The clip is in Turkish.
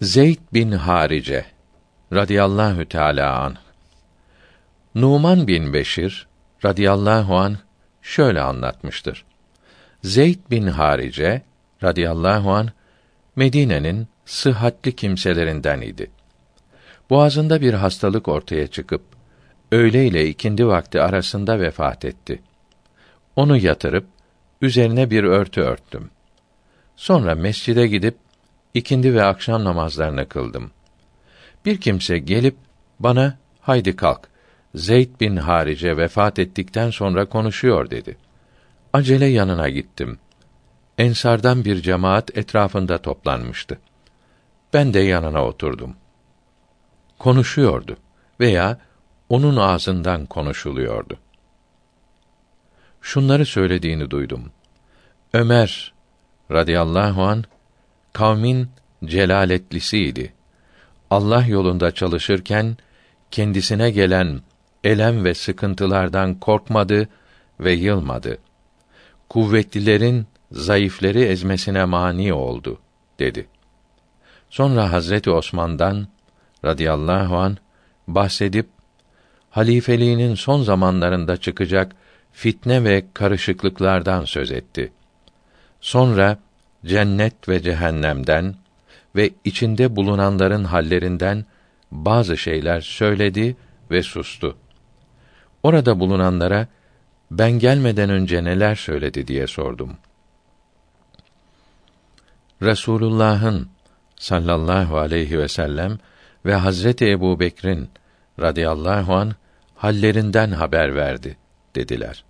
Zeyd bin Harice radıyallahu teala an Numan bin Beşir radıyallahu an şöyle anlatmıştır. Zeyd bin Harice radıyallahu an Medine'nin sıhhatli kimselerinden idi. Boğazında bir hastalık ortaya çıkıp öğle ile ikindi vakti arasında vefat etti. Onu yatırıp üzerine bir örtü örttüm. Sonra mescide gidip ikindi ve akşam namazlarını kıldım. Bir kimse gelip bana haydi kalk. Zeyd bin Harice vefat ettikten sonra konuşuyor dedi. Acele yanına gittim. Ensardan bir cemaat etrafında toplanmıştı. Ben de yanına oturdum. Konuşuyordu veya onun ağzından konuşuluyordu. Şunları söylediğini duydum. Ömer radıyallahu an kavmin celaletlisiydi. Allah yolunda çalışırken kendisine gelen elem ve sıkıntılardan korkmadı ve yılmadı. Kuvvetlilerin zayıfları ezmesine mani oldu dedi. Sonra Hazreti Osman'dan radıyallahu an bahsedip halifeliğinin son zamanlarında çıkacak fitne ve karışıklıklardan söz etti. Sonra cennet ve cehennemden ve içinde bulunanların hallerinden bazı şeyler söyledi ve sustu. Orada bulunanlara ben gelmeden önce neler söyledi diye sordum. Resulullah'ın sallallahu aleyhi ve sellem ve Hazreti Ebu Bekir'in radıyallahu an hallerinden haber verdi dediler.